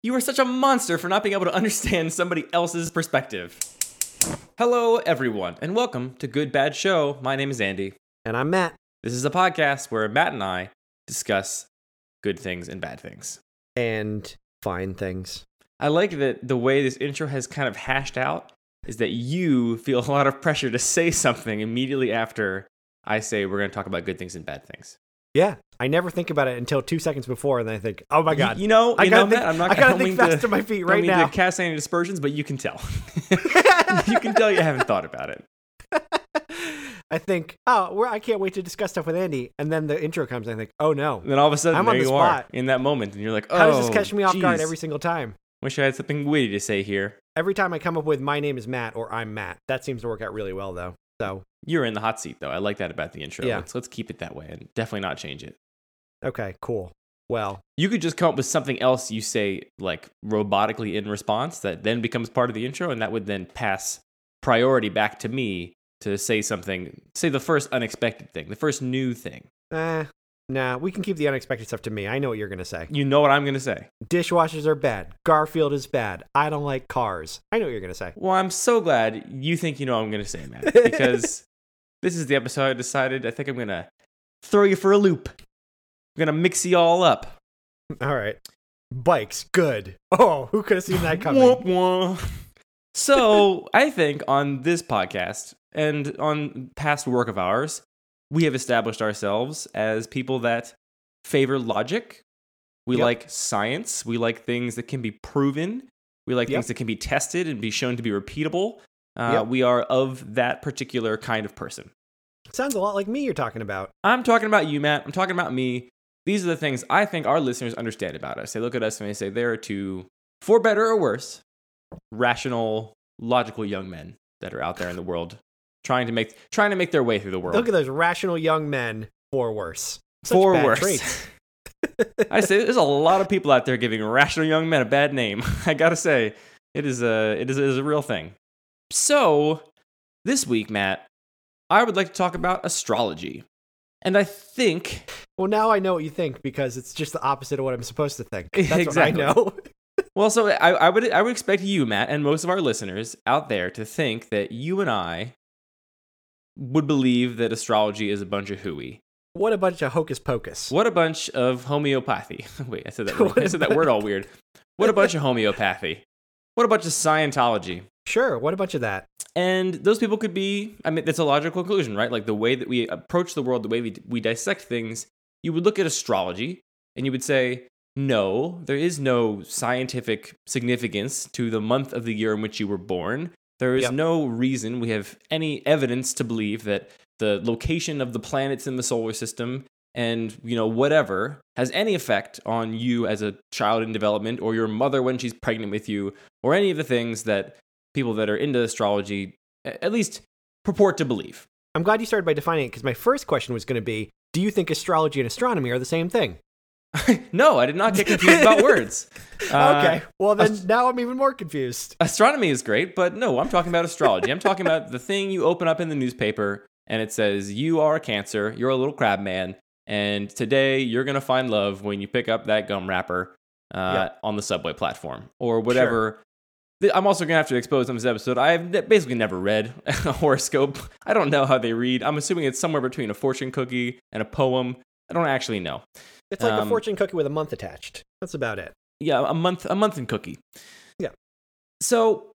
You are such a monster for not being able to understand somebody else's perspective. Hello, everyone, and welcome to Good Bad Show. My name is Andy. And I'm Matt. This is a podcast where Matt and I discuss good things and bad things. And fine things. I like that the way this intro has kind of hashed out is that you feel a lot of pressure to say something immediately after I say we're going to talk about good things and bad things. Yeah, I never think about it until two seconds before, and then I think, "Oh my god!" You, you know, I you gotta know, think, Matt, I'm not. I gotta think fast to, my feet right now. to cast any dispersions, but you can tell. you can tell you haven't thought about it. I think, "Oh, we're, I can't wait to discuss stuff with Andy," and then the intro comes, and I think, "Oh no!" And then all of a sudden, I'm there on the you are spot. in that moment, and you're like, "Oh, How does this catch oh, me off guard every single time? Wish I had something witty to say here. Every time I come up with "My name is Matt" or "I'm Matt," that seems to work out really well, though. So, You're in the hot seat, though. I like that about the intro. Yeah. Let's, let's keep it that way and definitely not change it. okay, cool. Well, You could just come up with something else you say, like robotically in response, that then becomes part of the intro, and that would then pass priority back to me to say something, say the first unexpected thing, the first new thing. eh, nah, we can keep the unexpected stuff to me. I know what you're gonna say. You know what I'm going to say. Dishwashers are bad. Garfield is bad. I don't like cars. I know what you're gonna say. Well, I'm so glad you think you know what I'm going to say, Matt, because this is the episode I decided I think I'm going to throw you for a loop. I'm going to mix you all up. All right. Bikes, good. Oh, who could have seen that coming? So, I think on this podcast and on past work of ours, we have established ourselves as people that favor logic. We Yep. like science. We like things that can be proven. We like Yep. things that can be tested and be shown to be repeatable. Uh, Yep. We are of that particular kind of person. Sounds a lot like me you're talking about. I'm talking about you, Matt. I'm talking about me. These are the things I think our listeners understand about us. They look at us and they say there are two, for better or worse, rational, logical young men that are out there in the world trying to make trying to make their way through the world. Look at those rational young men for worse. Such for worse. I say there's a lot of people out there giving rational young men a bad name. I gotta say, it is a it is, it is a real thing. So this week, Matt, I would like to talk about astrology. And I think Well, now I know what you think because it's just the opposite of what I'm supposed to think. That's Exactly. what I know. Well, so I, I would I would expect you, Matt, and most of our listeners out there to think that you and I would believe that astrology is a bunch of hooey. what a bunch of hocus pocus. What a bunch of homeopathy. Wait, I said that. I said that word all weird. What a bunch of homeopathy. What a bunch of Scientology. Sure, what a bunch of that. And those people could be, I mean, that's a logical conclusion, right? Like the way that we approach the world, the way we, we dissect things, you would look at astrology and you would say, no, there is no scientific significance to the month of the year in which you were born. There is Yep. no reason we have any evidence to believe that the location of the planets in the solar system and you know whatever has any effect on you as a child in development or your mother when she's pregnant with you or any of the things that people that are into astrology at least purport to believe. I'm glad you started by defining it because my first question was going to be Do you think astrology and astronomy are the same thing? no, I did not get confused about words. Uh, okay, well, then now I'm even more confused. Astronomy is great, but no, I'm talking about astrology. I'm talking about the thing you open up in the newspaper and it says, You are a Cancer, you're a little crab man, and today you're going to find love when you pick up that gum wrapper uh, on the subway platform or whatever. I'm also going to have to expose on this episode. I've basically never read a horoscope. I don't know how they read. I'm assuming it's somewhere between a fortune cookie and a poem. I don't actually know. It's like Um, a fortune cookie with a month attached. That's about it. yeah, a month a month in cookie. Yeah. So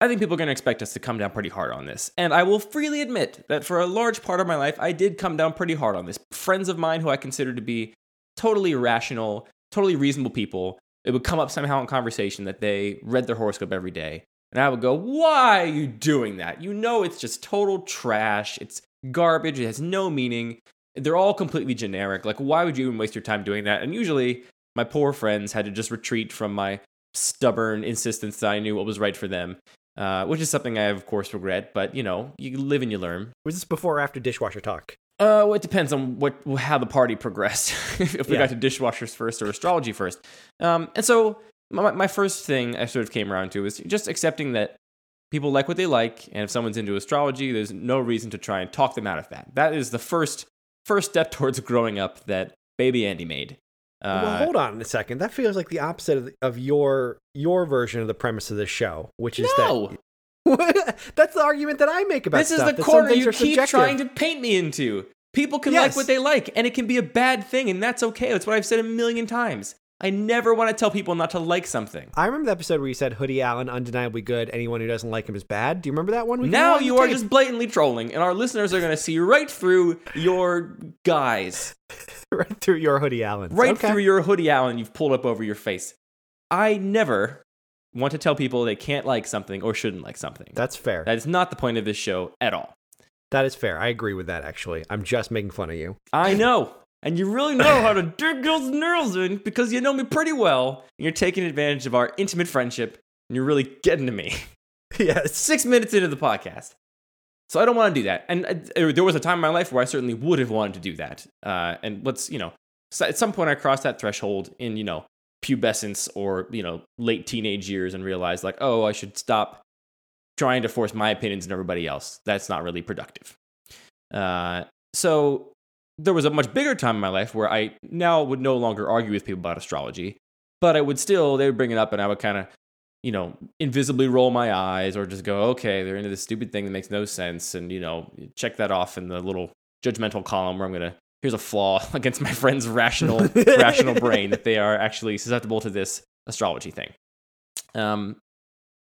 I think people are going to expect us to come down pretty hard on this. And I will freely admit that for a large part of my life, I did come down pretty hard on this. Friends of mine who I consider to be totally rational, totally reasonable people, it would come up somehow in conversation that they read their horoscope every day. And I would go, Why are you doing that? You know, it's just total trash. It's garbage. It has no meaning. They're all completely generic. Like, why would you even waste your time doing that? And usually, my poor friends had to just retreat from my stubborn insistence that I knew what was right for them, uh, which is something I, of course, regret. But, you know, you live and you learn. Was this before or after dishwasher talk? Uh, well, it depends on what how the party progressed. if we Yeah. got to dishwashers first or astrology first. Um, and so my, my first thing I sort of came around to was just accepting that people like what they like, and if someone's into astrology, there's no reason to try and talk them out of that. That is the first first step towards growing up that baby Andy made. Uh, well, hold on a second. That feels like the opposite of, of your your version of the premise of this show, which is no, that that's the argument that I make about this is stuff, the corner you keep subjective. trying to paint me into. People can like what they like, and it can be a bad thing, and that's okay. That's what I've said a million times. I never want to tell people not to like something. I remember the episode where you said Hoodie Allen undeniably good. Anyone who doesn't like him is bad. Do you remember that one? We now you are tape. just blatantly trolling, and our listeners are going to see right through your guys, right through your Hoodie Allen. right okay. through your hoodie Allen you've pulled up over your face. I never want to tell people they can't like something or shouldn't like something. That's fair. That is not the point of this show at all. that is fair. I agree with that. Actually, I'm just making fun of you. I know. And you really know how to dig girls' nerves in because you know me pretty well. And you're taking advantage of our intimate friendship and you're really getting to me. yeah. Six minutes into the podcast. So I don't want to do that. And uh, there was a time in my life where I certainly would have wanted to do that. Uh, and let's, you know, so at some point I crossed that threshold in, you know, pubescence or, you know, late teenage years and realize like, oh, I should stop trying to force my opinions on everybody else. That's not really productive. Uh, so there was a much bigger time in my life where I now would no longer argue with people about astrology, but I would still, they would bring it up and I would kind of, you know, invisibly roll my eyes or just go, okay, they're into this stupid thing that makes no sense. And, you know, check that off in the little judgmental column where I'm going to, here's a flaw against my friend's rational, rational brain that they are actually susceptible to this astrology thing. Um,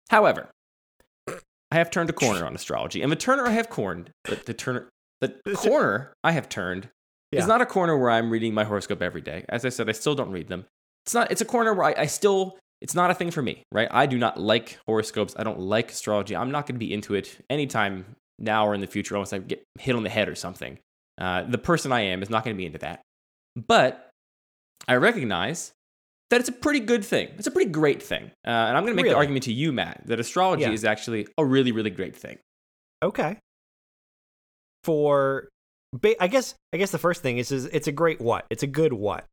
however, I have turned a corner on astrology, and the turner I have corned, the, the turner, the corner I have turned Yeah. is not a corner where I'm reading my horoscope every day. As I said, I still don't read them. It's not. It's a corner where I, I still. It's not a thing for me, right? I do not like horoscopes. I don't like astrology. I'm not going to be into it anytime now or in the future, unless I get hit on the head or something. Uh, the person I am is not going to be into that. But I recognize that it's a pretty good thing. It's a pretty great thing. Uh, and I'm going to make Really? the argument to you, Matt, that astrology Yeah. is actually a really, really great thing. Okay. For, I guess, I guess the first thing is, is it's a great what? It's a good what?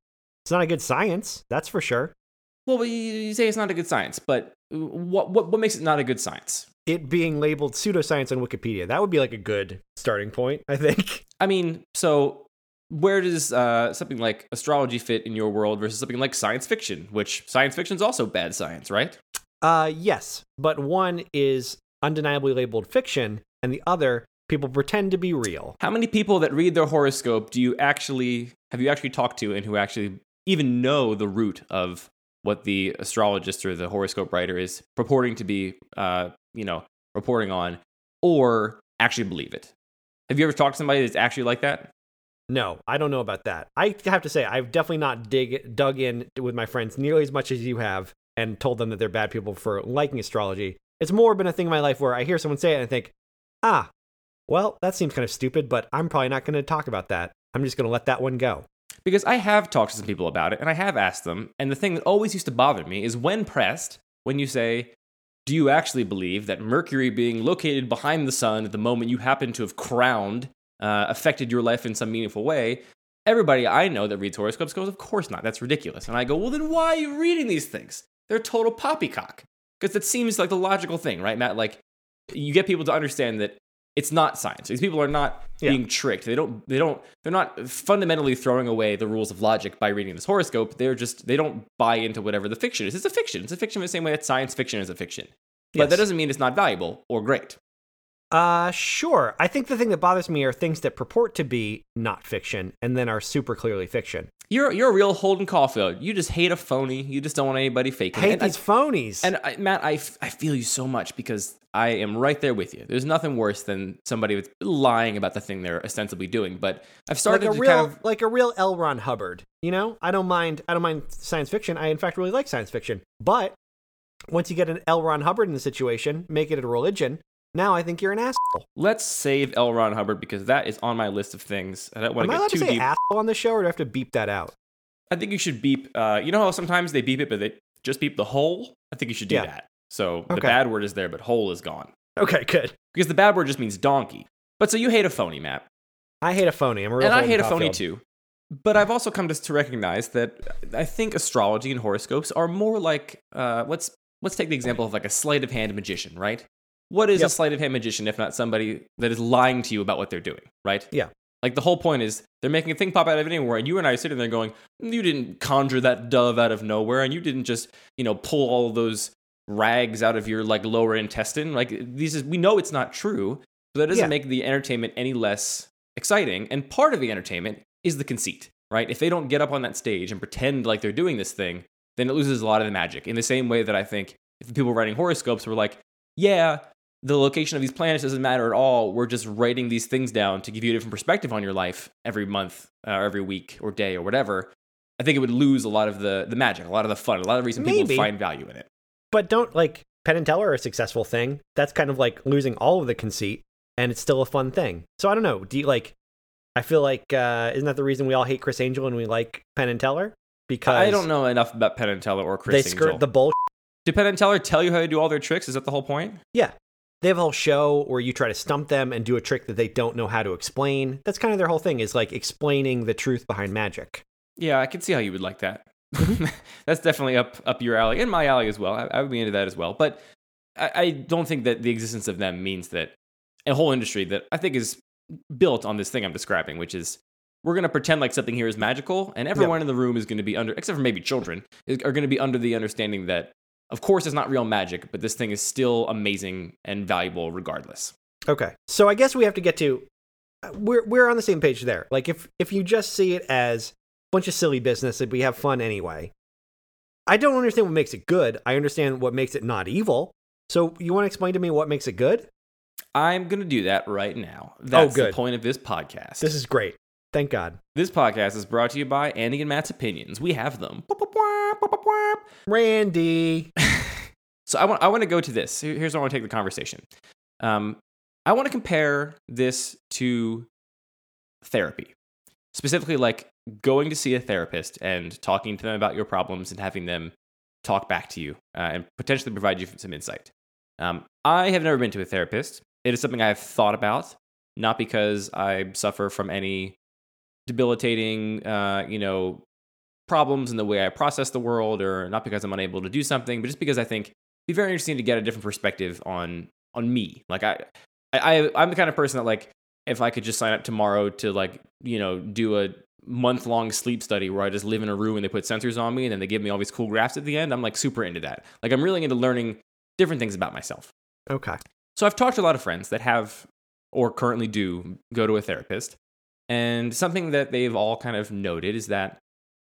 It's not a good science, that's for sure. Well, you, you say it's not a good science, but what, what, what makes it not a good science? It being labeled pseudoscience on Wikipedia, that would be like a good starting point, I think. I mean, so where does uh, something like astrology fit in your world versus something like science fiction, which science fiction is also bad science, right? Uh, yes, but one is undeniably labeled fiction, and the other people pretend to be real. How many people that read their horoscope do you actually have you actually talked to and who actually even know the root of what the astrologist or the horoscope writer is purporting to be, uh, you know, reporting on, or actually believe it? Have you ever talked to somebody that's actually like that? No, I don't know about that. I have to say, I've definitely not dig dug in with my friends nearly as much as you have, and told them that they're bad people for liking astrology. It's more been a thing in my life where I hear someone say it and I think, ah, well, that seems kind of stupid, but I'm probably not going to talk about that. I'm just going to let that one go. Because I have talked to some people about it and I have asked them, and the thing that always used to bother me is when pressed, when you say, Do you actually believe that Mercury being located behind the sun at the moment you happen to have crowned uh, affected your life in some meaningful way? Everybody I know that reads horoscopes goes, Of course not. That's ridiculous. And I go, Well, then why are you reading these things? They're total poppycock. Because that seems like the logical thing, right, Matt? Like, you get people to understand that it's not science. These people are not Yeah. being tricked. They don't. They don't. They're not fundamentally throwing away the rules of logic by reading this horoscope. They're just. They don't buy into whatever the fiction is. It's a fiction. It's a fiction in the same way that science fiction is a fiction. But Yes. that doesn't mean it's not valuable or great. Uh, sure. I think the thing that bothers me are things that purport to be not fiction and then are super clearly fiction. You're you're a real Holden Caulfield. You just hate a phony. You just don't want anybody faking. I hate and I- these phonies. And I, Matt, I, f- I feel you so much because I am right there with you. There's nothing worse than somebody that's lying about the thing they're ostensibly doing. But I've started like a to real, kind of like a real L. Ron Hubbard. You know, I don't mind. I don't mind science fiction. I in fact really like science fiction. But once you get an L. Ron Hubbard in the situation, make it a religion. Now I think you're an asshole. let's save L. Ron Hubbard because that is on my list of things. I don't want Am I allowed get to say deep. asshole on the show, or do I have to beep that out? I think you should beep. Uh, you know how sometimes they beep it, but they just beep the whole. I think you should do Yeah. that. So the Okay. bad word is there, but whole is gone Okay, good. because the bad word just means donkey. But so you hate a phony, Matt, I hate a phony. I'm a real and I Holden hate a phony Caulfield. too. But I've also come to, to recognize that I think astrology and horoscopes are more like uh, let's let's take the example of like a sleight of hand magician, right? What is a sleight of hand magician if not somebody that is lying to you about what they're doing, right? Yeah. Like the whole point is they're making a thing pop out of anywhere, and you and I are sitting there going, "You didn't conjure that dove out of nowhere, and you didn't just you know pull all those rags out of your like lower intestine. Like these is we know it's not true, but that doesn't Yeah. make the entertainment any less exciting. And part of the entertainment is the conceit, right? If they don't get up on that stage and pretend like they're doing this thing, then it loses a lot of the magic. In the same way that I think if the people writing horoscopes were like, yeah, the location of these planets doesn't matter at all. We're just writing these things down to give you a different perspective on your life every month uh, or every week or day or whatever. I think it would lose a lot of the the magic, a lot of the fun, a lot of the reason people find value in it. But don't like Penn and Teller are a successful thing. That's kind of like losing all of the conceit, and it's still a fun thing. So I don't know. Do you like? I feel like uh, isn't that the reason we all hate Criss Angel and we like Penn and Teller? Because I don't know enough about Penn and Teller or Criss they Angel. skirt the bull. Did Penn and Teller tell you how to do all their tricks? Is that the whole point? Yeah, they have a whole show where you try to stump them and do a trick that they don't know how to explain. That's kind of their whole thing is like explaining the truth behind magic. Yeah, I can see how you would like that. Mm-hmm. That's definitely up up your alley and my alley as well. I, I would be into that as well. But I, I don't think that the existence of them means that a whole industry that I think is built on this thing I'm describing, which is we're going to pretend like something here is magical, and everyone in the room is going to be under, except for maybe children, is- are going to be under the understanding that, of course, it's not real magic, but this thing is still amazing and valuable regardless. Okay. So I guess we have to get to uh, we're we're on the same page there. Like if if you just see it as a bunch of silly business that we have fun anyway. I don't understand what makes it good. I understand what makes it not evil. So you want to explain to me what makes it good? I'm going to do that right now. Oh, That's the good. point of this podcast. This is great. Thank God. This podcast is brought to you by Andy and Matt's opinions. We have them. Randy. So I want I want to go to this. Here's where I want to take the conversation. Um, I want to compare this to therapy, specifically like going to see a therapist and talking to them about your problems and having them talk back to you uh, and potentially provide you some insight. Um, I have never been to a therapist. It is something I have thought about, not because I suffer from any debilitating, uh, you know, problems in the way I process the world, or not because I'm unable to do something, but just because I think it'd be very interesting to get a different perspective on on me. Like I, I, I'm the kind of person that like if I could just sign up tomorrow to like you know do a month long sleep study where I just live in a room and they put sensors on me and then they give me all these cool graphs at the end. I'm like super into that. Like I'm really into learning different things about myself. Okay. So I've talked to a lot of friends that have or currently do go to a therapist. And something that they've all kind of noted is that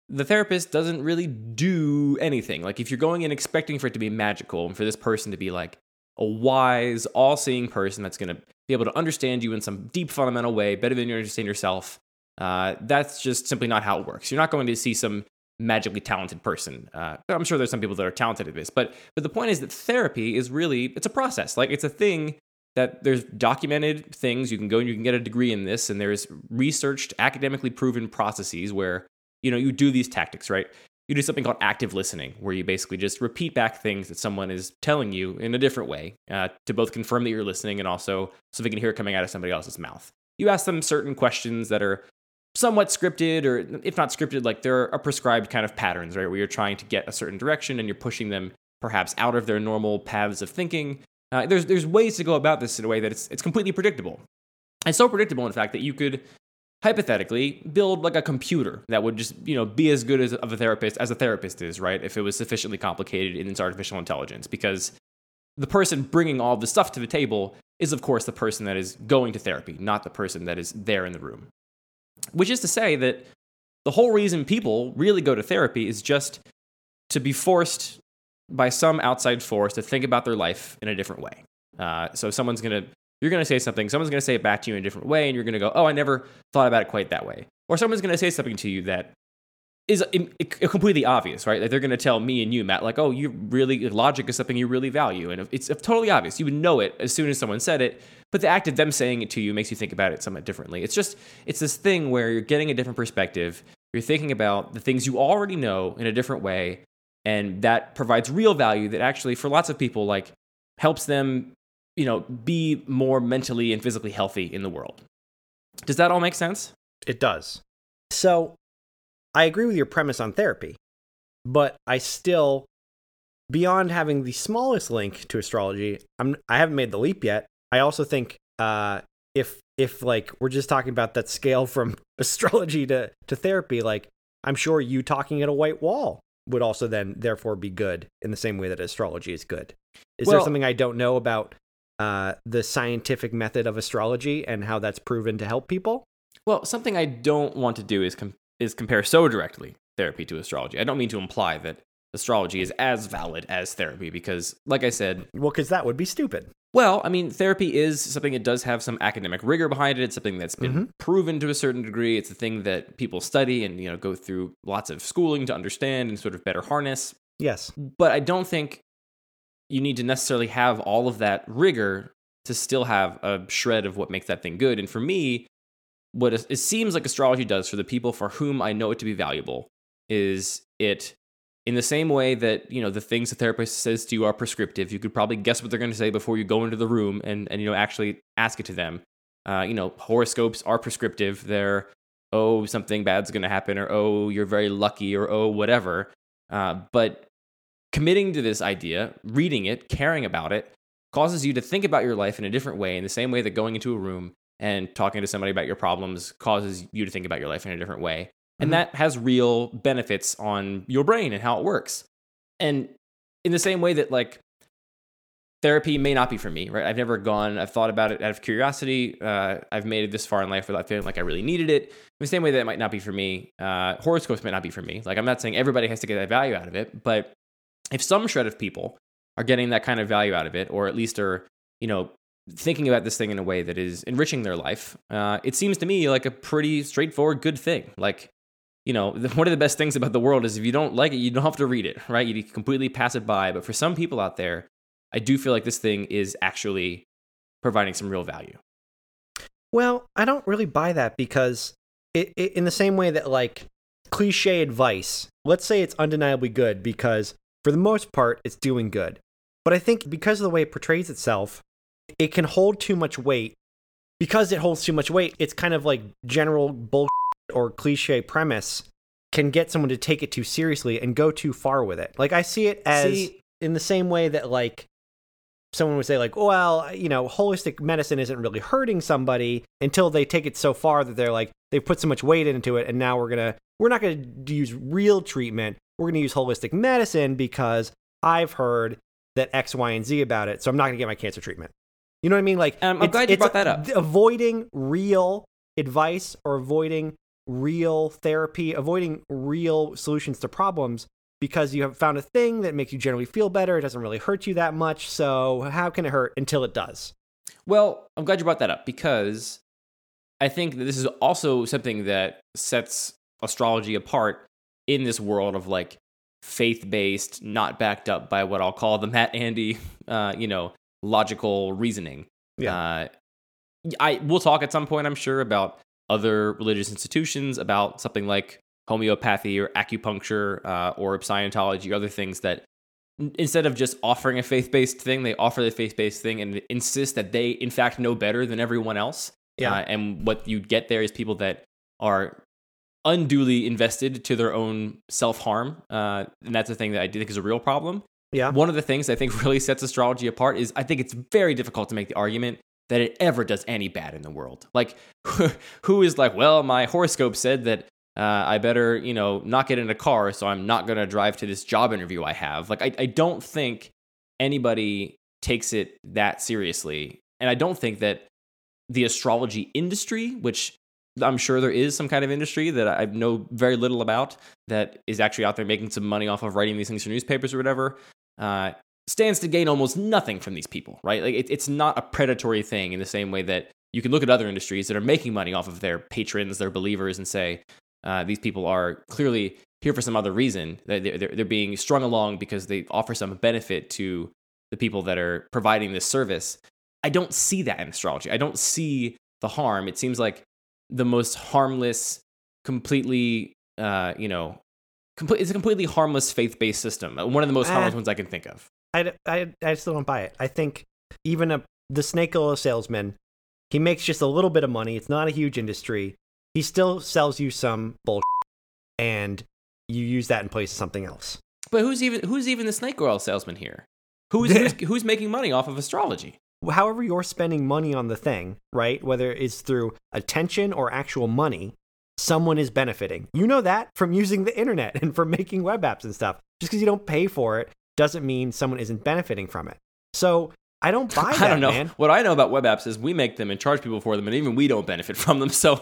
the therapist doesn't really do anything. Like if you're going in expecting for it to be magical and for this person to be like a wise, all-seeing person that's going to be able to understand you in some deep fundamental way better than you understand yourself, uh, that's just simply not how it works. You're not going to see some magically talented person. Uh, I'm sure there's some people that are talented at this, but but the point is that therapy is really it's a process. Like it's a thing that there's documented things you can go and you can get a degree in this, and there's researched, academically proven processes where you know you do these tactics, right? You do something called active listening, where you basically just repeat back things that someone is telling you in a different way uh, to both confirm that you're listening and also so they can hear it coming out of somebody else's mouth. You ask them certain questions that are somewhat scripted or if not scripted like there are prescribed kind of patterns right where you're trying to get a certain direction and you're pushing them perhaps out of their normal paths of thinking uh, there's there's ways to go about this in a way that it's it's completely predictable. It's so predictable in fact that you could hypothetically build like a computer that would just you know be as good as of a therapist as a therapist is right if it was sufficiently complicated in its artificial intelligence. Because the person bringing all the stuff to the table is of course the person that is going to therapy not the person that is there in the room. Which is to say that the whole reason people really go to therapy is just to be forced by some outside force to think about their life in a different way. Uh, so someone's gonna, you're gonna say something, someone's gonna say it back to you in a different way, and you're gonna go, "Oh, I never thought about it quite that way." Or someone's gonna say something to you that is completely obvious, right? Like they're gonna tell me and you, Matt, like, "Oh, you really logic is something you really value," and it's totally obvious. You would know it as soon as someone said it, but the act of them saying it to you makes you think about it somewhat differently. It's just, it's this thing where you're getting a different perspective. You're thinking about the things you already know in a different way, and that provides real value that actually, for lots of people, like helps them, you know, be more mentally and physically healthy in the world. Does that all make sense? It does. So, I agree with your premise on therapy, but I still, beyond having the smallest link to astrology, I'm I haven't made the leap yet. I also think uh, if if like we're just talking about that scale from astrology to to therapy, like I'm sure you talking at a white wall would also then therefore be good in the same way that astrology is good. Is there something I don't know about uh, the scientific method of astrology and how that's proven to help people? Well, something I don't want to do is com- is compare so directly therapy to astrology. I don't mean to imply that astrology is as valid as therapy because, like I said, Well, because that would be stupid. Well, I mean, therapy is something that does have some academic rigor behind it. It's something that's been Mhm. proven to a certain degree. It's a thing that people study and you know go through lots of schooling to understand and sort of better harness. Yes. But I don't think you need to necessarily have all of that rigor to still have a shred of what makes that thing good. And for me, what it seems like astrology does for the people for whom I know it to be valuable is it in the same way that you know the things the therapist says to you are prescriptive you could probably guess what they're going to say before you go into the room and and you know actually ask it to them. Uh, you know horoscopes are prescriptive. They're oh something bad's going to happen or oh you're very lucky or oh whatever. Uh, but committing to this idea reading it caring about it causes you to think about your life in a different way in the same way that going into a room and talking to somebody about your problems causes you to think about your life in a different way and Mhm. that has real benefits on your brain and how it works. And in the same way that like therapy may not be for me right? I've never gone i've thought about it out of curiosity. Uh, i've made it this far in life without feeling like i really needed it. In the same way that it might not be for me uh, horoscopes might not be for me. Like i'm not saying everybody has to get that value out of it but if some shred of people are getting that kind of value out of it or at least are you know thinking about this thing in a way that is enriching their life uh, it seems to me like a pretty straightforward good thing. Like you know, one of the best things about the world is if you don't like it, you don't have to read it, right? You completely pass it by. But for some people out there, I do feel like this thing is actually providing some real value. Well, I don't really buy that because it, it, in the same way that like cliche advice, let's say it's undeniably good because for the most part it's doing good. But I think because of the way it portrays itself, it can hold too much weight. Because it holds too much weight, it's kind of like general bullshit or cliche premise can get someone to take it too seriously and go too far with it. Like I see it as See- in the same way that like someone would say like well you know holistic medicine isn't really hurting somebody until they take it so far that they're like they've put so much weight into it and now we're gonna we're not gonna use real treatment we're gonna use holistic medicine because i've heard that x y and z about it so i'm not gonna get my cancer treatment you know what i mean like Um, I'm it's- glad you it's brought that up. avoiding real advice or avoiding real therapy avoiding real solutions to problems because you have found a thing that makes you generally feel better. It doesn't really hurt you that much. So how can it hurt until it does? Well, I'm glad you brought that up because I think that this is also something that sets astrology apart in this world of like faith based, not backed up by what I'll call the Matt Andy, uh, you know, logical reasoning. Yeah. Uh, I we'll talk at some point, I'm sure, about other religious institutions, about something like homeopathy or acupuncture uh, or Scientology, or other things that instead of just offering a faith-based thing, they offer the faith-based thing and insist that they, in fact, know better than everyone else. Yeah. Uh, and what you get there is people that are unduly invested to their own self-harm, uh, and that's a thing that I do think is a real problem. Yeah. One of the things I think really sets astrology apart is I think it's very difficult to make the argument that it ever does any bad in the world. Like, who is like, well, my horoscope said that uh, I better, you know, not get in a car, so I'm not going to drive to this job interview I have. Like, I, I don't think anybody takes it that seriously. And I don't think that the astrology industry, which I'm sure there is some kind of industry that I know very little about that is actually out there making some money off of writing these things for newspapers or whatever, uh, stands to gain almost nothing from these people, right? Like it, it's not a predatory thing in the same way that you can look at other industries that are making money off of their patrons, their believers, and say uh, these people are clearly here for some other reason. They're, they're, they're being strung along because they offer some benefit to the people that are providing this service. I don't see that in astrology. I don't see the harm. It seems like the most harmless, completely, uh, you know, it's a completely harmless faith-based system. Uh, One of the most harmless Eh. ones I can think of. I, I, I still don't buy it. I think even a the snake oil salesman, he makes just a little bit of money. It's not a huge industry. He still sells you some bullshit, and you use that in place of something else. But who's even who's even the snake oil salesman here? Who's who's, who's making money off of astrology? however you're spending money on the thing, right? Whether it's through attention or actual money, someone is benefiting. You know that from using the internet and from making web apps and stuff. Just because you don't pay for it doesn't mean someone isn't benefiting from it. So I don't buy that, I don't know. man. What I know about web apps is we make them and charge people for them, and even we don't benefit from them. So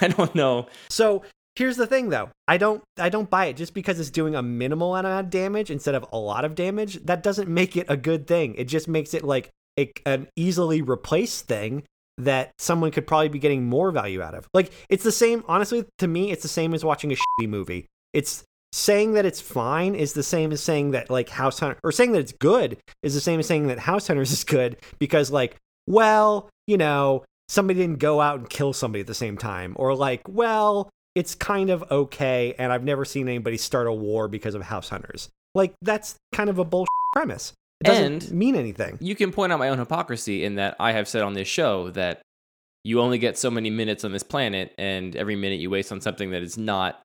I don't know. So here's the thing though. I don't I don't buy it just because it's doing a minimal amount of damage instead of a lot of damage. That doesn't make it a good thing. It just makes it like a, an easily replaced thing that someone could probably be getting more value out of. Like it's the same honestly to me it's the same as watching a shitty movie. It's saying that it's fine is the same as saying that like House Hunter or saying that it's good is the same as saying that House Hunters is good because like well, you know, somebody didn't go out and kill somebody at the same time or like well, it's kind of okay and I've never seen anybody start a war because of House Hunters. Like that's kind of a bullshit premise. It doesn't And- mean anything. You can point out my own hypocrisy in that I have said on this show that you only get so many minutes on this planet, and every minute you waste on something that is not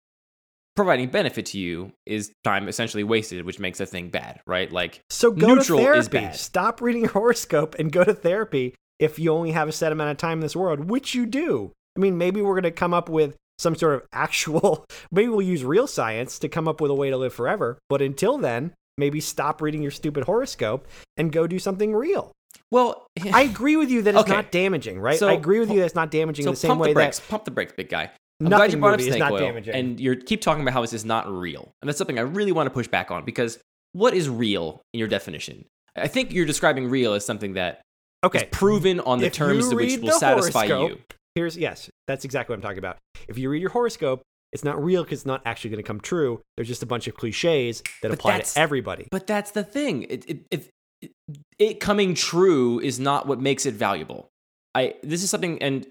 providing benefit to you is time essentially wasted, which makes a thing bad, right? Like, So go Neutral to is therapy. bad. Stop reading your horoscope and go to therapy if you only have a set amount of time in this world, which you do. I mean, maybe we're going to come up with some sort of actual, maybe we'll use real science to come up with a way to live forever. But until then, maybe stop reading your stupid horoscope and go do something real. well, I agree with you that it's Okay. not damaging, right? So, I agree with you that it's not damaging so in the same pump way the brakes, that pump the brakes, big guy. I'm Nothing glad you brought up snake not oil, damaging. and you keep talking about how this is not real, and that's something I really want to push back on because what is real in your definition? I think you're describing real as something that okay, proven on the If terms you which will satisfy you. here's yes, that's exactly what I'm talking about. If you read your horoscope, it's not real because it's not actually going to come true. There's just a bunch of cliches that But apply to everybody. But that's the thing. It, it, it, it, it coming true is not what makes it valuable. I this is something, and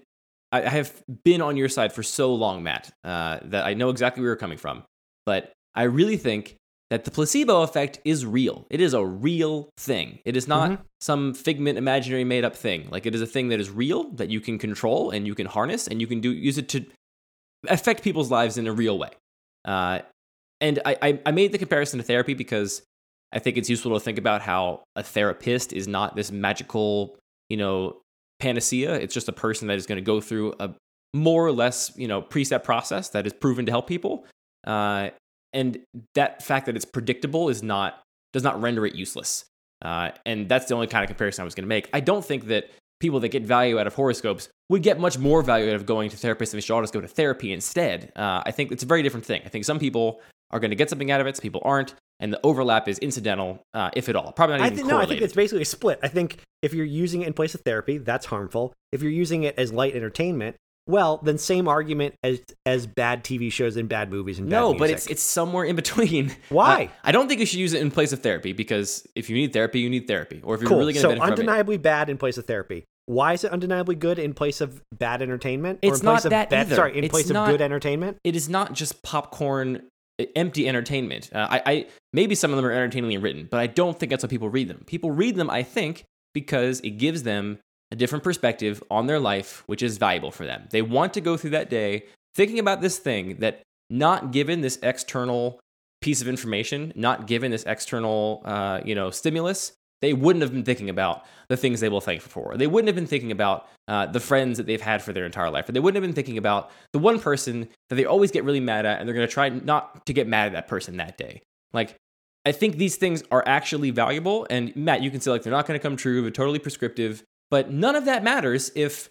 I, I have been on your side for so long, Matt, uh, that I know exactly where you're coming from. But I really think that the placebo effect is real. It is a real thing. It is not Mhm. some figment, imaginary, made up thing. Like it is a thing that is real that you can control and you can harness and you can do use it to affect people's lives in a real way. Uh, and I, I, I made the comparison to therapy because I think it's useful to think about how a therapist is not this magical, you know, panacea. It's just a person that is going to go through a more or less, you know, preset process that is proven to help people. Uh, and that fact that it's predictable is not does not render it useless. Uh, and that's the only kind of comparison I was going to make. I don't think that people that get value out of horoscopes would get much more value out of going to therapists they should all just go to therapy instead. Uh, I think it's a very different thing. I think some people are going to get something out of it, some people aren't, and the overlap is incidental, uh, if at all. Probably not I even think no, I think it's basically a split. I think if you're using it in place of therapy, that's harmful. If you're using it as light entertainment, well, then same argument as as bad TV shows and bad movies and bad no, but it's it's somewhere in between. Why? Uh, I don't think you should use it in place of therapy because if you need therapy, you need therapy, or if you're cool. really going to so benefit from it, undeniably bad in place of therapy. Why is it undeniably good in place of bad entertainment? or It's in place not of that bad, either. Sorry, in It's place not- of good entertainment. it is not just popcorn, empty entertainment. Uh, I, I maybe some of them are entertainingly written, but I don't think that's why people read them. People read them, I think, because it gives them a different perspective on their life, which is valuable for them. They want to go through that day thinking about this thing that, not given this external piece of information, not given this external, uh, you know, stimulus, they wouldn't have been thinking about the things they will thank for. They wouldn't have been thinking about uh, the friends that they've had for their entire life. Or they wouldn't have been thinking about the one person that they always get really mad at, and they're going to try not to get mad at that person that day. Like, I think these things are actually valuable. And Matt, you can say like they're not going to come true, they're totally prescriptive, but none of that matters if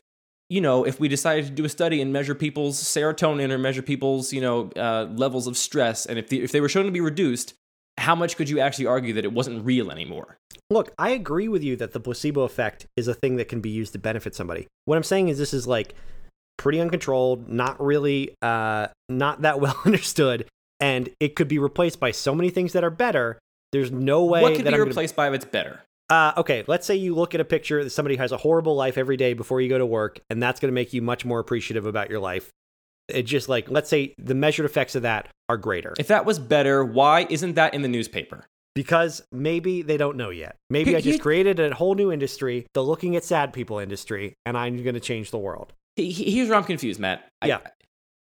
you know if we decided to do a study and measure people's serotonin or measure people's you know uh, levels of stress, and if the, if they were shown to be reduced, how much could you actually argue that it wasn't real anymore? Look, I agree with you that the placebo effect is a thing that can be used to benefit somebody. What I'm saying is this is like pretty uncontrolled, not really uh not that well understood, and it could be replaced by so many things that are better. There's no way what could be I'm gonna- replaced by if it's better? Uh, okay, let's say you look at a picture that somebody has a horrible life every day before you go to work, and that's going to make you much more appreciative about your life. It just like, let's say the measured effects of that are greater If that was better, why isn't that in the newspaper? Because maybe they don't know yet. Maybe I just created a whole new industry, the looking at sad people industry, and I'm going to change the world. He- he- Here's where I'm confused, Matt. I- Yeah.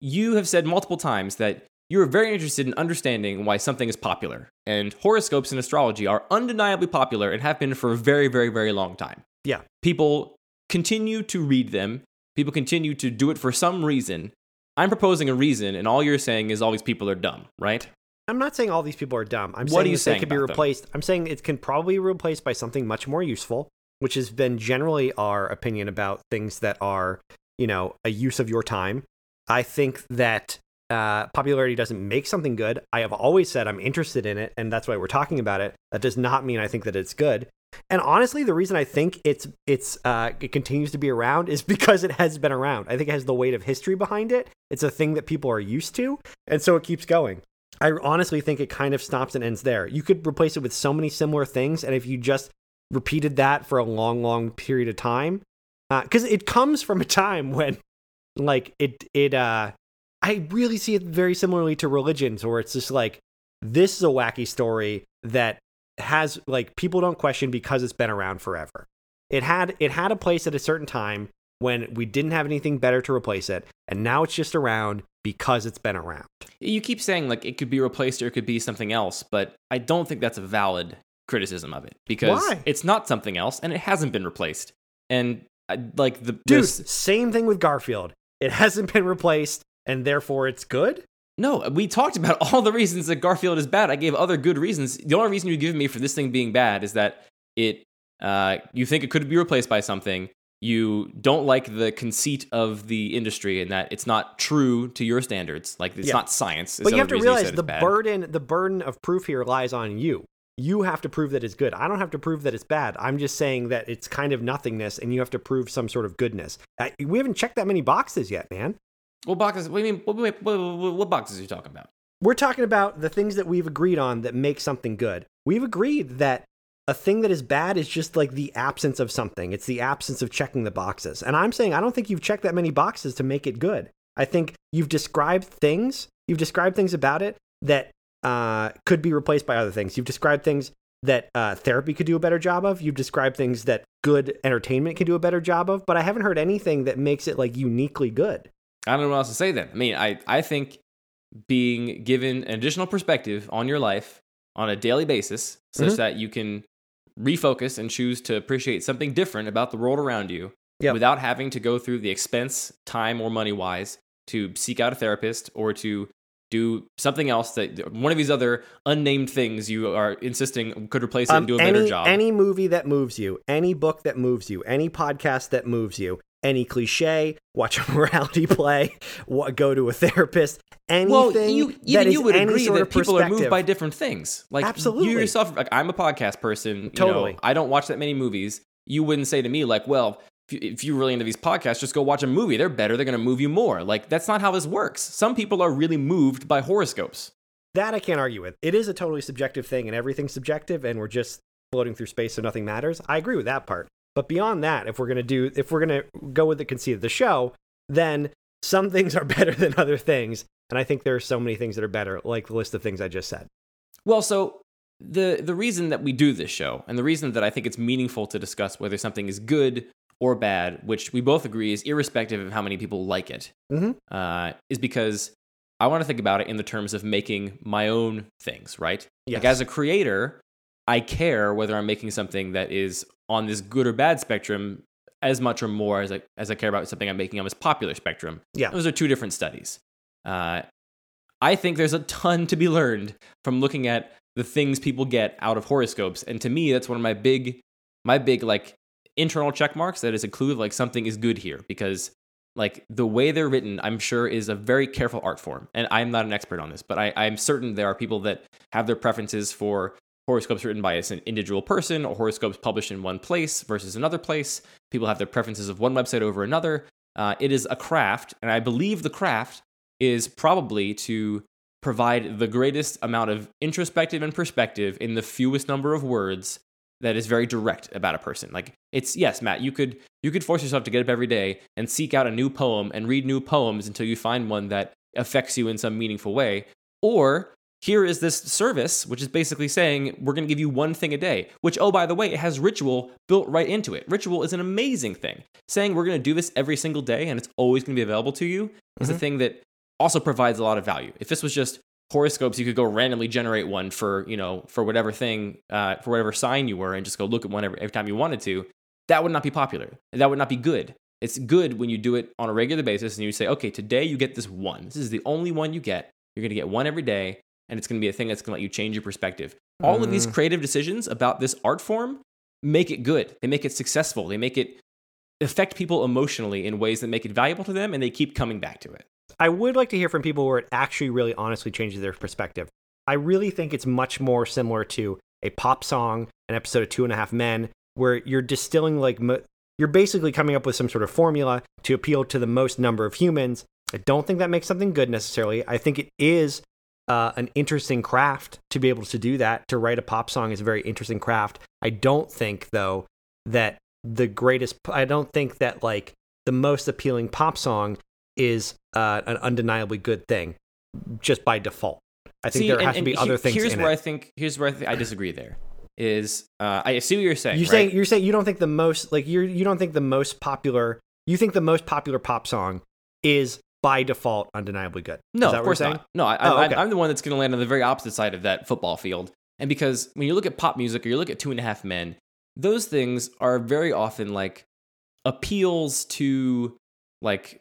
you have said multiple times that you're very interested in understanding why something is popular. And horoscopes and astrology are undeniably popular and have been for a very, very, very long time. Yeah. People continue to read them. People continue to do it for some reason. I'm proposing a reason, and all you're saying is all these people are dumb, right? I'm not saying all these people are dumb. I'm What saying are you that they could be about them? replaced. I'm saying it can probably be replaced by something much more useful, which has been generally our opinion about things that are, you know, a use of your time. I think that uh, popularity doesn't make something good. I have always said I'm interested in it, and that's why we're talking about it. That does not mean I think that it's good. And honestly, the reason I think it's it's uh, it continues to be around is because it has been around. I think it has the weight of history behind it. It's a thing that people are used to, and so it keeps going. I honestly think it kind of stops and ends there. You could replace it with so many similar things, and if you just repeated that for a long, long period of time, because it comes from a time when, like, it it uh, I really see it very similarly to religions, where it's just like this is a wacky story that has like people don't question because it's been around forever. It had it had a place at a certain time when we didn't have anything better to replace it, and now it's just around because it's been around. You keep saying like it could be replaced or it could be something else, but I don't think that's a valid criticism of it because Why? it's not something else and it hasn't been replaced. And I, like the Dude, this- same thing with Garfield. It hasn't been replaced, and therefore it's good. No, we talked about all the reasons that Garfield is bad. I gave other good reasons. The only reason you give me for this thing being bad is that it uh, you think it could be replaced by something. You don't like the conceit of the industry and that it's not true to your standards. Like it's Yeah. not science. But you have to realize the burden the burden of proof here lies on you. You have to prove that it's good. I don't have to prove that it's bad. I'm just saying that it's kind of nothingness, and you have to prove some sort of goodness. Uh, we haven't checked that many boxes yet, man. What boxes? What do you mean? What, what, what, what boxes are you talking about? We're talking about the things that we've agreed on that make something good. We've agreed that a thing that is bad is just like the absence of something. It's the absence of checking the boxes. And I'm saying I don't think you've checked that many boxes to make it good. I think you've described things, you've described things about it that uh, could be replaced by other things. You've described things that uh, therapy could do a better job of. You've described things that good entertainment can do a better job of. But I haven't heard anything that makes it like uniquely good. I don't know what else to say then. I mean, I, I think being given an additional perspective on your life on a daily basis, such Mhm. that you can refocus and choose to appreciate something different about the world around you Yep. without having to go through the expense, time, or money wise to seek out a therapist or to do something else that one of these other unnamed things you are insisting could replace it and do a better Um, job. Any movie that moves you, any book that moves you, any podcast that moves you, any cliche, watch a morality play, go to a therapist, anything well, you, even you would agree that people are moved by different things. Like Absolutely. you yourself, like I'm a podcast person. You Totally. know, I don't watch that many movies. You wouldn't say to me like, well, if you- if you're really into these podcasts, just go watch a movie. They're better. They're going to move you more. Like that's not how this works. Some people are really moved by horoscopes. That I can't argue with. It is a totally subjective thing, and everything's subjective, and we're just floating through space, so nothing matters. I agree with that part. But beyond that, if we're gonna do, if we're gonna go with the conceit of the show, then some things are better than other things, and I think there are so many things that are better, like the list of things I just said. Well, so the the reason that we do this show and the reason that I think it's meaningful to discuss whether something is good or bad, which we both agree is irrespective of how many people like it, Mhm. uh, is because I want to think about it in the terms of making my own things, right? Like as a creator, I care whether I'm making something that is on this good or bad spectrum as much or more as I, as I care about something I'm making on this popular spectrum. Yeah. Those are two different studies. Uh, I think there's a ton to be learned from looking at the things people get out of horoscopes. And to me, that's one of my big, my big like internal check marks that is a clue of like something is good here because like the way they're written, I'm sure is a very careful art form. And I'm not an expert on this, but I, I'm certain there are people that have their preferences for horoscopes written by an individual person or horoscopes published in one place versus another place. People have their preferences of one website over another. Uh, it is a craft, and I believe the craft is probably to provide the greatest amount of introspective and perspective in the fewest number of words that is very direct about a person. Like it's yes, Matt, you could you could force yourself to get up every day and seek out a new poem and read new poems until you find one that affects you in some meaningful way. Or here is this service, which is basically saying we're going to give you one thing a day, which, oh, by the way, it has ritual built right into it. Ritual is an amazing thing. Saying we're going to do this every single day and it's always going to be available to you is a Mhm. thing that also provides a lot of value. If this was just horoscopes, you could go randomly generate one for, you know, for whatever thing, uh, for whatever sign you were and just go look at one every, every time you wanted to. that would not be popular. That would not be good. It's good when you do it on a regular basis and you say, okay, today you get this one. This is the only one you get. You're going to get one every day, and it's going to be a thing that's going to let you change your perspective. All of these Mm. creative decisions about this art form make it good. They make it successful. They make it affect people emotionally in ways that make it valuable to them, and they keep coming back to it. I would like to hear from people where it actually really honestly changes their perspective. I really think it's much more similar to a pop song, an episode of Two and a Half Men, where you're distilling like mo- you're basically coming up with some sort of formula to appeal to the most number of humans. I don't think that makes something good necessarily. I think it is uh, an interesting craft to be able to do that. To write a pop song is a very interesting craft. I don't think though that the greatest. I don't think that like the most appealing pop song is uh, an undeniably good thing just by default. I think See, there and- has to be he- other things Here's where it. I think. Here's where I, think I disagree. There is. Uh, I see what you're saying. you right? saying you're saying you don't think the most like you're you don't think the most popular you think the most popular pop song is by default undeniably good. No, of course not. No, I, Oh, I, okay. I'm the one that's going to land on the very opposite side of that football field. And because when you look at pop music or you look at Two and a Half Men, those things are very often like appeals to like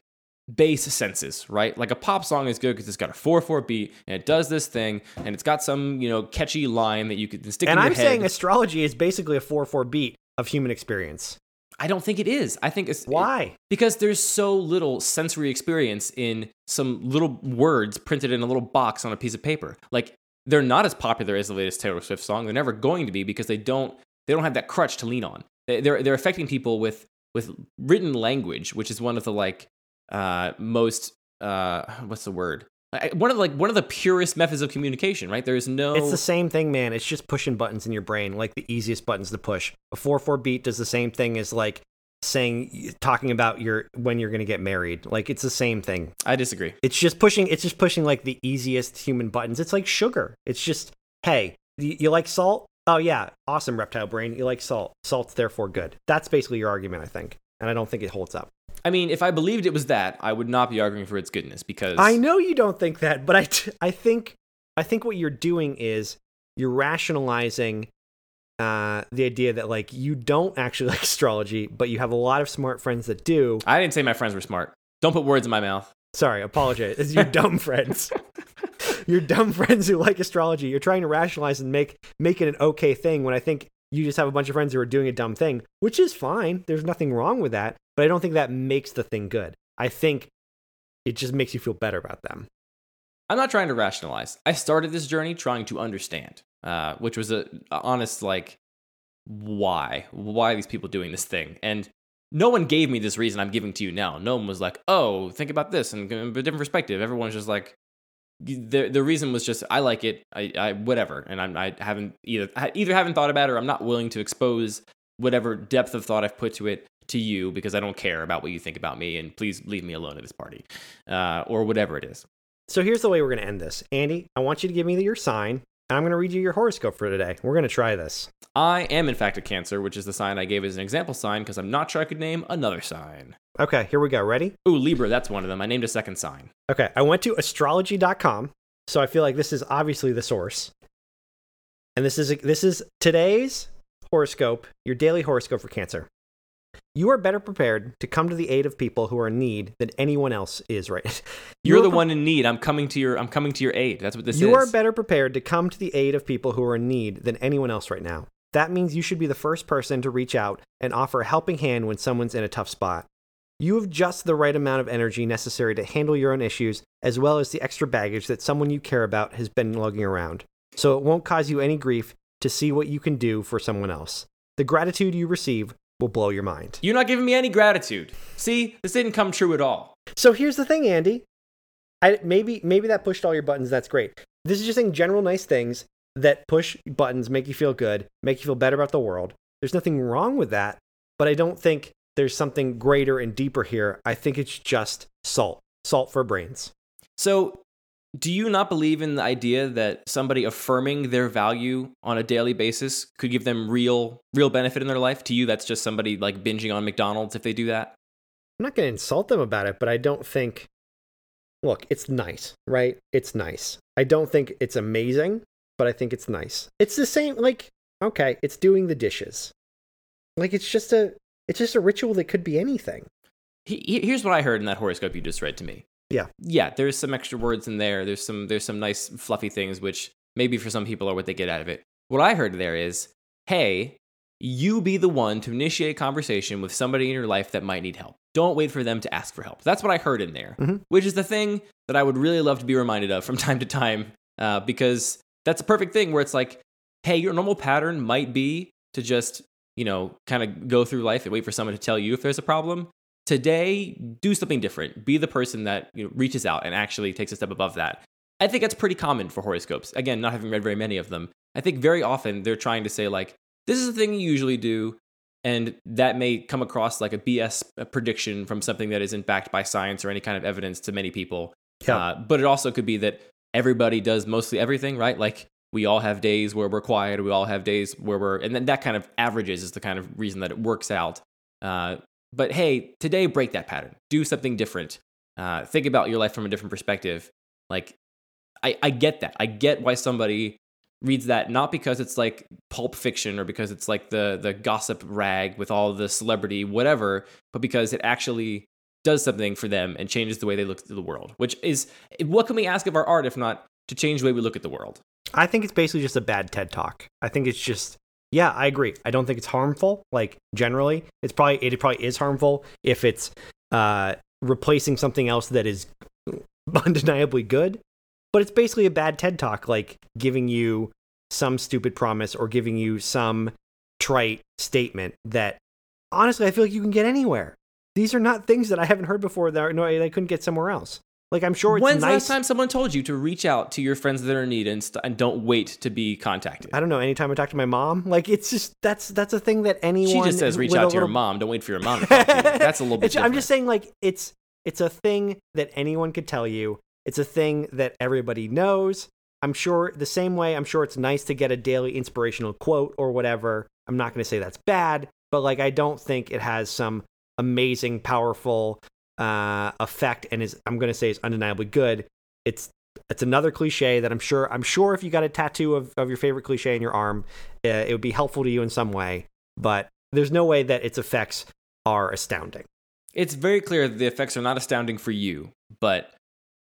base senses, right? Like a pop song is good because it's got a four four beat and it does this thing and it's got some you know catchy line that you could stick And in your I'm head. saying astrology is basically a 4/4 beat of human experience. I don't think it is. I think it's Why? because there's so little sensory experience in some little words printed in a little box on a piece of paper. Like they're not as popular as the latest Taylor Swift song. They're never going to be because they don't they don't have that crutch to lean on. They- They're they're affecting people with with written language, which is one of the like uh, most uh, what's the word? I- One of the, like one of the purest methods of communication, right? There is no It's the same thing, man. It's just pushing buttons in your brain, like the easiest buttons to push. A 4/4 beat does the same thing as like saying talking about your when you're going to get married. Like it's the same thing. I disagree. It's just pushing. It's just pushing like the easiest human buttons. It's like sugar. It's just hey, you, you like salt? Oh yeah, awesome, reptile brain. You like salt. Salt's therefore good. That's basically your argument, I think, and I don't think it holds up. I mean, if I believed it was that, I would not be arguing for its goodness because I know you don't think that, but I, t- I think I think what you're doing is you're rationalizing uh, the idea that like you don't actually like astrology, but you have a lot of smart friends that do. I didn't say my friends were smart. Don't put words in my mouth. Sorry, apologize. It's your dumb friends. your dumb friends who like astrology. You're trying to rationalize and make make it an okay thing when I think you just have a bunch of friends who are doing a dumb thing, which is fine. There's nothing wrong with that, but I don't think that makes the thing good. I think it just makes you feel better about them. I'm not trying to rationalize. I started this journey trying to understand, uh, which was a, a honest like, why? Why are these people doing this thing? And no one gave me this reason I'm giving to you now. No one was like, oh, think about this and a different perspective. Everyone's just like, the the reason was just I like it. I, I whatever, and I'm I haven't either either haven't thought about it or I'm not willing to expose whatever depth of thought I've put to it to you because I don't care about what you think about me and please leave me alone at this party, uh, or whatever it is. So here's the way we're going to end this. Andy, I want you to give me your sign, and I'm going to read you your horoscope for today. We're going to try this. I am in fact a Cancer, which is the sign I gave as an example sign because I'm not sure I could name another sign. Okay, here we go. Ready? Ooh, Libra, that's one of them. I named a second sign. Okay, I went to astrology.com, so I feel like this is obviously the source. And this is this is today's horoscope, your daily horoscope for Cancer. You are better prepared to come to the aid of people who are in need than anyone else is right. You're You the pre- one in need. I'm coming to your I'm coming to your aid. That's what this You is. You are better prepared to come to the aid of people who are in need than anyone else right now. That means you should be the first person to reach out and offer a helping hand when someone's in a tough spot. You have just the right amount of energy necessary to handle your own issues, as well as the extra baggage that someone you care about has been lugging around. So it won't cause you any grief to see what you can do for someone else. The gratitude you receive will blow your mind. You're not giving me any gratitude. See, this didn't come true at all. So here's the thing, Andy. I, maybe maybe that pushed all your buttons. That's great. This is just saying general nice things that push buttons, make you feel good, make you feel better about the world. There's nothing wrong with that, but I don't think there's something greater and deeper here. I think it's just salt, salt for brains. So, do you not believe in the idea that somebody affirming their value on a daily basis could give them real real benefit in their life? To you, that's just somebody like binging on McDonald's if they do that. I'm not going to insult them about it, but I don't think. Look, it's nice, right? It's nice. I don't think it's amazing, but I think it's nice. It's the same, like, okay, it's doing the dishes. Like, it's just a, It's just a ritual that could be anything. He, here's what I heard in that horoscope you just read to me. Yeah. Yeah, there's some extra words in there. There's some there's some nice fluffy things which maybe for some people are what they get out of it. What I heard there is, "Hey, you be the one to initiate conversation with somebody in your life that might need help. Don't wait for them to ask for help." That's what I heard in there, Mhm. which is the thing that I would really love to be reminded of from time to time uh, because that's a perfect thing where it's like, "Hey, your normal pattern might be to just, you know, kind of go through life and wait for someone to tell you if there's a problem." Today do something different. Be the person that you know, reaches out and actually takes a step above that. I think that's pretty common for horoscopes. Again not having read very many of them. I think very often they're trying to say like this is the thing you usually do and that may come across like a bs prediction from something that isn't backed by science or any kind of evidence to many people. Yeah. uh, but it also could be that everybody does mostly everything right? Like we all have days where we're quiet we all have days where we're and then that kind of averages is the kind of reason that it works out. Uh, but hey, today break that pattern. Do something different. Uh, think about your life from a different perspective. Like, I, I get that. I get why somebody reads that not because it's like pulp fiction or because it's like the the gossip rag with all the celebrity whatever, but because it actually does something for them and changes the way they look at the world. Which is what can we ask of our art if not to change the way we look at the world? I think it's basically just a bad TED talk. I think it's just yeah, I agree. I don't think it's harmful. Like generally, it's probably it probably is harmful if it's uh, replacing something else that is undeniably good. But it's basically a bad TED talk, like giving you some stupid promise or giving you some trite statement that honestly I feel like you can get anywhere. These are not things that I haven't heard before that no, I couldn't get somewhere else. Like I'm sure it's When's the last time someone told you to reach out to your friends that are in need and, st- and don't wait to be contacted? I don't know. Anytime I talk to my mom, like it's just that's that's a thing that anyone. She just says reach out to your mom. Don't wait for your mom to talk to you. That's a little bit. I'm just saying, like it's it's a thing that anyone could tell you. It's a thing that everybody knows. I'm sure the same way. I'm sure it's nice to get a daily inspirational quote or whatever. I'm not going to say that's bad, but like I don't think it has some amazing, powerful uh, effect, and is I'm going to say is undeniably good. It's it's another cliche that I'm sure I'm sure if you got a tattoo of, of your favorite cliche in your arm, uh, it would be helpful to you in some way. But there's no way that its effects are astounding. it's very clear that the effects are not astounding for you, but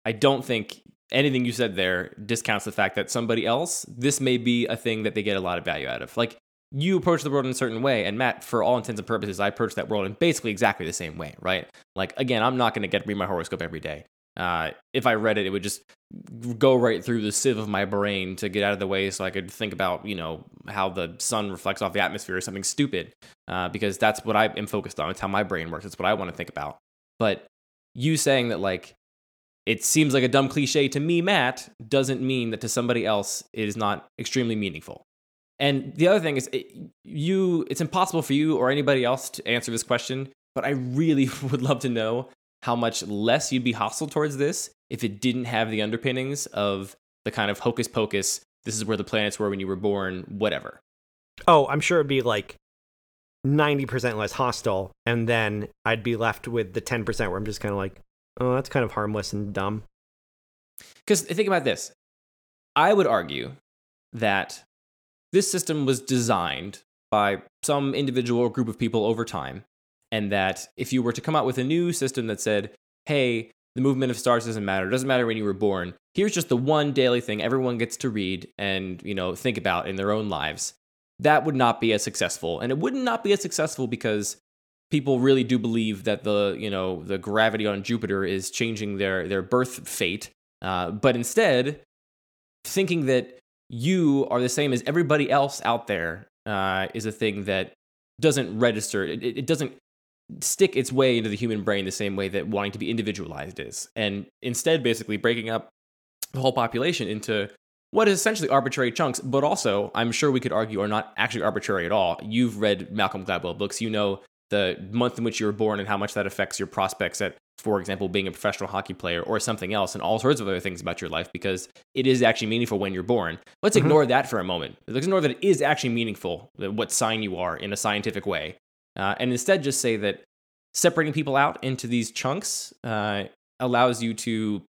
I don't think anything you said there discounts the fact that somebody else, this may be a thing that they get a lot of value out of. Like you approach the world in a certain way, and Matt, for all intents and purposes, I approach that world in basically exactly the same way, right? Like again, I'm not going to get read my horoscope every day. Uh, if I read it, it would just go right through the sieve of my brain to get out of the way, so I could think about, you know, how the sun reflects off the atmosphere or something stupid, uh, because that's what I am focused on. It's how my brain works. It's what I want to think about. But you saying that like it seems like a dumb cliche to me, Matt, doesn't mean that to somebody else it is not extremely meaningful. And the other thing is, it, you it's impossible for you or anybody else to answer this question. But I really would love to know how much less you'd be hostile towards this if it didn't have the underpinnings of the kind of hocus pocus. This is where the planets were when you were born. Whatever. Oh, I'm sure it'd be like 90% less hostile, and then I'd be left with the 10% where I'm just kind of like, oh, that's kind of harmless and dumb. Because think about this. I would argue that this system was designed by some individual or group of people over time, and that if you were to come out with a new system that said, hey, the movement of stars doesn't matter, it doesn't matter when you were born, here's just the one daily thing everyone gets to read and you know think about in their own lives, that would not be as successful. And it would not be as successful because people really do believe that the you know the gravity on Jupiter is changing their their birth fate. Uh, but instead, thinking that you are the same as everybody else out there uh, is a thing that doesn't register. It, it doesn't stick its way into the human brain the same way that wanting to be individualized is. And instead, basically breaking up the whole population into what is essentially arbitrary chunks, but also, I'm sure we could argue, are not actually arbitrary at all. You've read Malcolm Gladwell books. You know the month in which you were born and how much that affects your prospects at, for example, being a professional hockey player or something else, and all sorts of other things about your life because it is actually meaningful when you're born. Let's Mhm. ignore that for a moment. Let's ignore that it is actually meaningful, what sign you are in a scientific way, uh, and instead just say that separating people out into these chunks uh, allows you to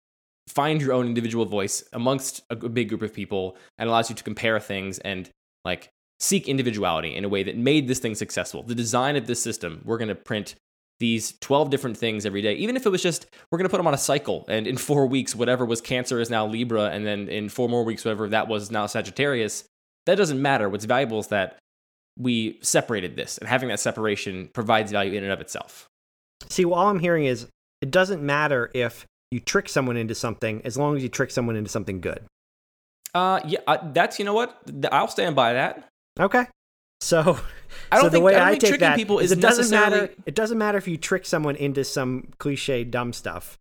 find your own individual voice amongst a big group of people and allows you to compare things and like seek individuality in a way that made this thing successful. The design of this system, we're going to print these 12 different things every day, even if it was just, we're going to put them on a cycle. And in four weeks, whatever was Cancer is now Libra. And then in four more weeks, whatever that was now Sagittarius. That doesn't matter. What's valuable is that we separated this, and having that separation provides value in and of itself. See, all I'm hearing is it doesn't matter if you trick someone into something as long as you trick someone into something good. Uh, yeah, uh, that's you know what I'll stand by that. Okay. So, I don't so the think, way I, I take tricking that people is is it doesn't matter. It doesn't matter if you trick someone into some cliche dumb stuff.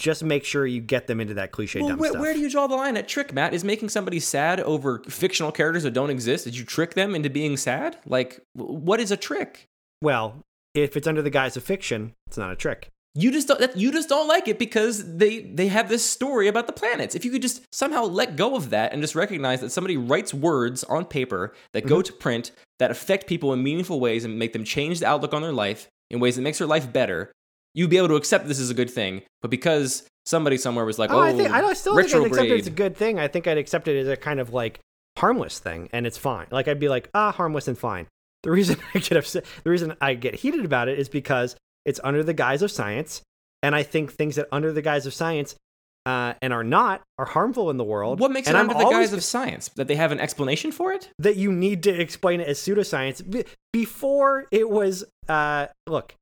Just make sure you get them into that cliche Well, dumb where, stuff. where do you draw the line at trick, Matt? Is making somebody sad over fictional characters that don't exist? Did you trick them into being sad? Like, what is a trick? well, if it's under the guise of fiction, it's not a trick. You just don't, you just don't like it because they they have this story about the planets. If you could just somehow let go of that and just recognize that somebody writes words on paper that go mm-hmm. to print that affect people in meaningful ways and make them change the outlook on their life in ways that makes their life better, you'd be able to accept this is a good thing. But because somebody somewhere was like, Oh, "Oh, I think I still think I'd accept it as a good thing. I think I'd accept it as a kind of like harmless thing, and it's fine. Like I'd be like, ah, harmless and fine. The reason I get upset, the reason I get heated about it is because it's under the guise of science, and I think things that under the guise of science uh, and are not are harmful in the world. What makes and it I'm under the guise of science? That they have an explanation for it? that you need to explain it as pseudoscience Be- before it was uh look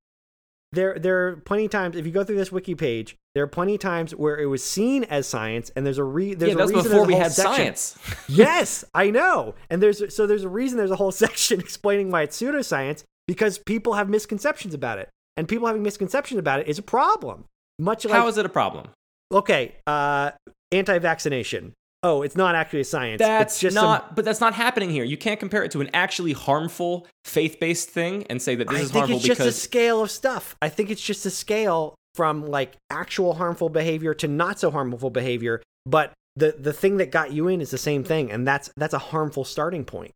there there are plenty of times if you go through this wiki page there are plenty of times where it was seen as science and there's a re there's yeah, a that's reason before we had section. science. yes i know and there's so there's a reason there's a whole section explaining why it's pseudoscience because people have misconceptions about it and people having misconceptions about it is a problem much like How is it a problem? Okay uh anti-vaccination oh it's not actually a science That's it's just some- not, but that's not happening here. You can't compare it to an actually harmful faith-based thing and say that this I is think harmful it's just a scale of stuff. I think it's just a scale from like actual harmful behavior to not so harmful behavior. But the the thing that got you in is the same thing, and that's that's a harmful starting point.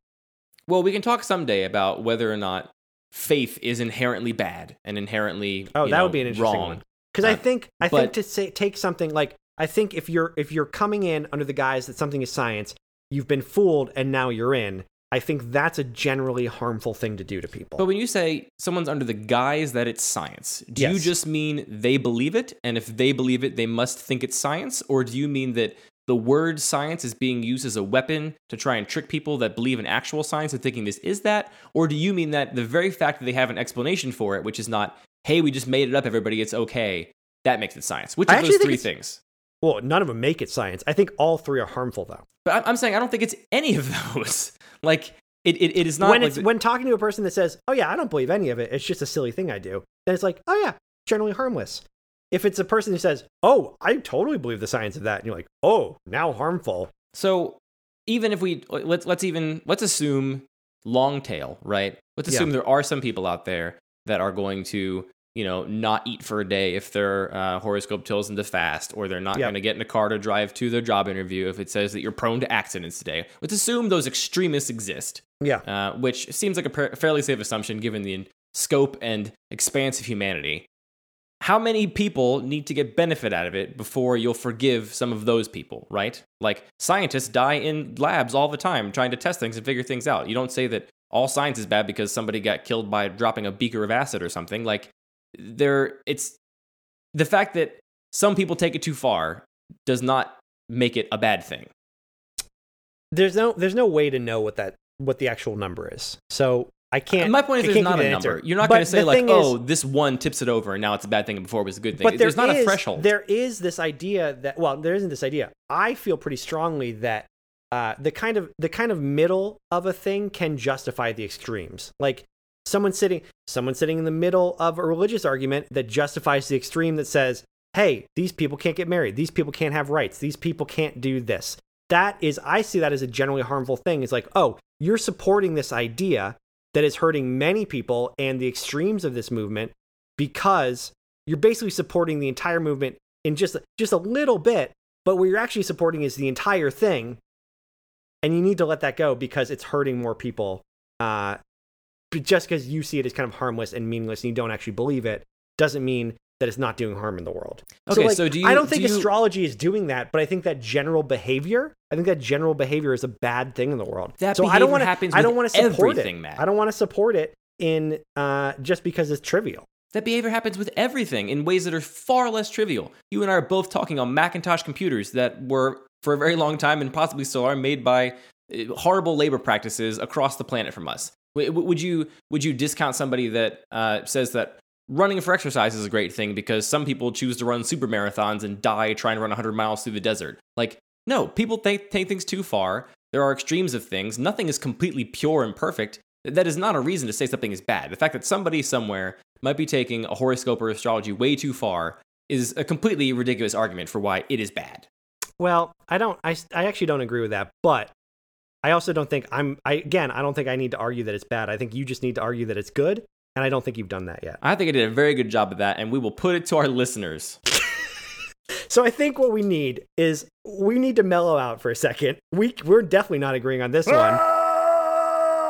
well, we can talk someday about whether or not faith is inherently bad and inherently Oh, that know, would be an interesting wrong. one. Because I Uh, think I but- think to say take something like I think if you're if you're coming in under the guise that something is science, you've been fooled and now you're in. I think that's a generally harmful thing to do to people. But when you say someone's under the guise that it's science, do you just mean they believe it? And if they believe it, they must think it's science? Or do you mean that the word science is being used as a weapon to try and trick people that believe in actual science and thinking this is that? Or do you mean that the very fact that they have an explanation for it, which is not, hey, we just made it up, everybody, it's okay, that makes it science? Which I of those three things? well, none of them make it science. I think all three are harmful though. But I'm- I'm saying I don't think it's any of those. like, it, it, it is not when like it's the- when talking to a person that says, "Oh yeah, I don't believe any of it. It's just a silly thing I do," then it's like, "Oh yeah, generally harmless." If it's a person who says, "Oh, I totally believe the science of that," and you're like, "Oh, now harmful," So even if we let's let's even let's assume long tail, right? Let's Yeah. assume there are some people out there that are going to you know not eat for a day if their uh, horoscope tells them to fast, or they're not Yeah. going to get in a car to drive to their job interview if it says that you're prone to accidents today. Let's assume those extremists exist, yeah, uh, which seems like a per- fairly safe assumption given the scope and expanse of humanity. How many people need to get benefit out of it before you'll forgive some of those people, right? Like scientists die in labs all the time trying to test things and figure things out. You don't say that all science is bad because somebody got killed by dropping a beaker of acid or something. Like there it's the fact that some people take it too far does not make it a bad thing. there's no there's no way to know what that what the actual number is. So I can't. My point is, I there's can't a you number. answer. You're not going to say like, "Oh, is- this one tips it over, and now it's a bad thing, and before it was a good thing." but there's not is- a threshold. There is this idea that well, there isn't this idea. I feel pretty strongly that uh, the kind of the kind of middle of a thing can justify the extremes. Like someone sitting someone sitting in the middle of a religious argument that justifies the extreme that says, "Hey, these people can't get married. These people can't have rights. These people can't do this." That is, I see that as a generally harmful thing. It's like, oh, you're supporting this idea that is hurting many people and the extremes of this movement because you're basically supporting the entire movement in just just a little bit, but what you're actually supporting is the entire thing, and you need to let that go because it's hurting more people. Uh, but just because you see it as kind of harmless and meaningless and you don't actually believe it doesn't mean that it's not doing harm in the world. Okay, like, so do you- I don't think do you- astrology is doing that, but I think that general behavior, I think that general behavior is a bad thing in the world. That so I don't want to. happens I don't want to support everything, it. Matt. I don't want to support it in uh, just because it's trivial. That behavior happens with everything in ways that are far less trivial. You and I are both talking on Macintosh computers that were, for a very long time and possibly still are, made by uh, horrible labor practices across the planet from us. Would you would you discount somebody that uh, says that running for exercise is a great thing because some people choose to run super marathons and die trying to run 100 miles through the desert? Like, no, people take, take things too far. There are extremes of things. Nothing is completely pure and perfect. That is not a reason to say something is bad. The fact that somebody somewhere might be taking a horoscope or astrology way too far is a completely ridiculous argument for why it is bad. Well, I don't. I, I actually don't agree with that, but I also don't think I'm. I again, I don't think I need to argue that it's bad. I think you just need to argue that it's good, and I don't think you've done that yet. I think I did a very good job of that, and we will put it to our listeners. So I think what we need is we need to mellow out for a second. We we're definitely not agreeing on this one.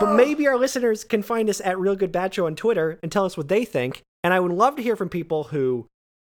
But maybe our listeners can find us at Real Good Bad Show on Twitter and tell us what they think. And I would love to hear from people who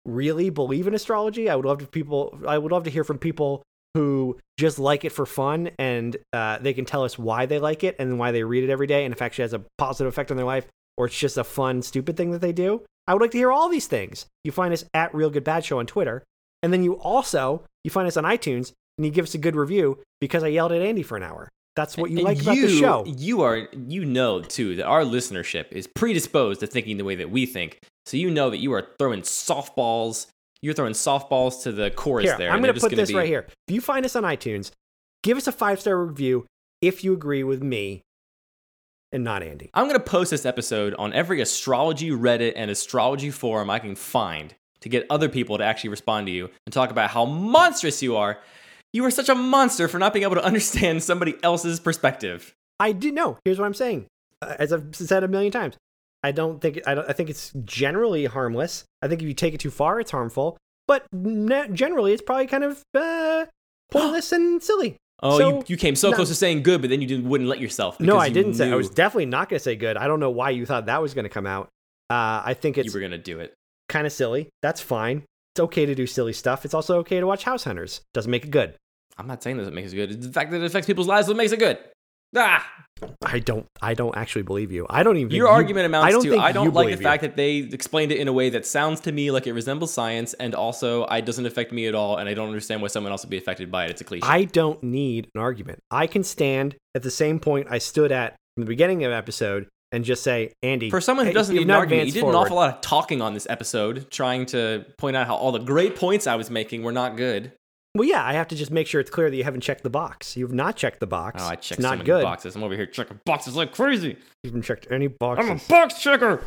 really believe in astrology. I would love to people. I would love to hear from people who just like it for fun and uh, they can tell us why they like it and why they read it every day and if it actually has a positive effect on their life or it's just a fun, stupid thing that they do. I would like to hear all these things. You find us at Real Good Bad Show on Twitter, and then you also you find us on iTunes and you give us a good review because I yelled at Andy for an hour. That's what you And like about the you- show. You are you know too that our listenership is predisposed to thinking the way that we think. So you know that you are throwing softballs. You're throwing softballs to the chorus Here, there. I'm going to put this be- right here. If you find us on iTunes, give us a five star review if you agree with me and not Andy. I'm going to post this episode on every astrology Reddit and astrology forum I can find to get other people to actually respond to you and talk about how monstrous you are. You are such a monster for not being able to understand somebody else's perspective. I do know. Here's what I'm saying. Uh, As I've said a million times, I don't think I, don't, I think it's generally harmless. I think if you take it too far, it's harmful. But ne- generally, it's probably kind of uh, pointless and silly. Oh, So, you, you came so no- close to saying good, but then you didn't, wouldn't let yourself. No, I you didn't say. I was definitely not going to say good. I don't know why you thought that was going to come out. Uh, I think you were going to do it. kind of silly. That's fine. It's okay to do silly stuff. It's also okay to watch House Hunters. Doesn't make it good. I'm not saying that it makes it good. It's the fact that it affects people's lives that makes it good. Ah! I don't. I don't actually believe you. I don't even. Your you- argument amounts I don't to I don't you like the fact that they explained it in a way that sounds to me like it resembles science, and also it doesn't affect me at all, and I don't understand why someone else would be affected by it. It's a cliche. I don't need an argument. I can stand at the same point I stood at from the beginning of the episode and just say, Andy. For someone who doesn't need an argument, you did an awful lot of talking on this episode, trying to point out how all the great points I was making were not good. Well, yeah, I have to just make sure it's clear that you haven't checked the box. You've not checked the box. Oh, I it's checked not so many good. boxes. I'm over here checking boxes like crazy. You haven't checked any boxes. I'm a box checker.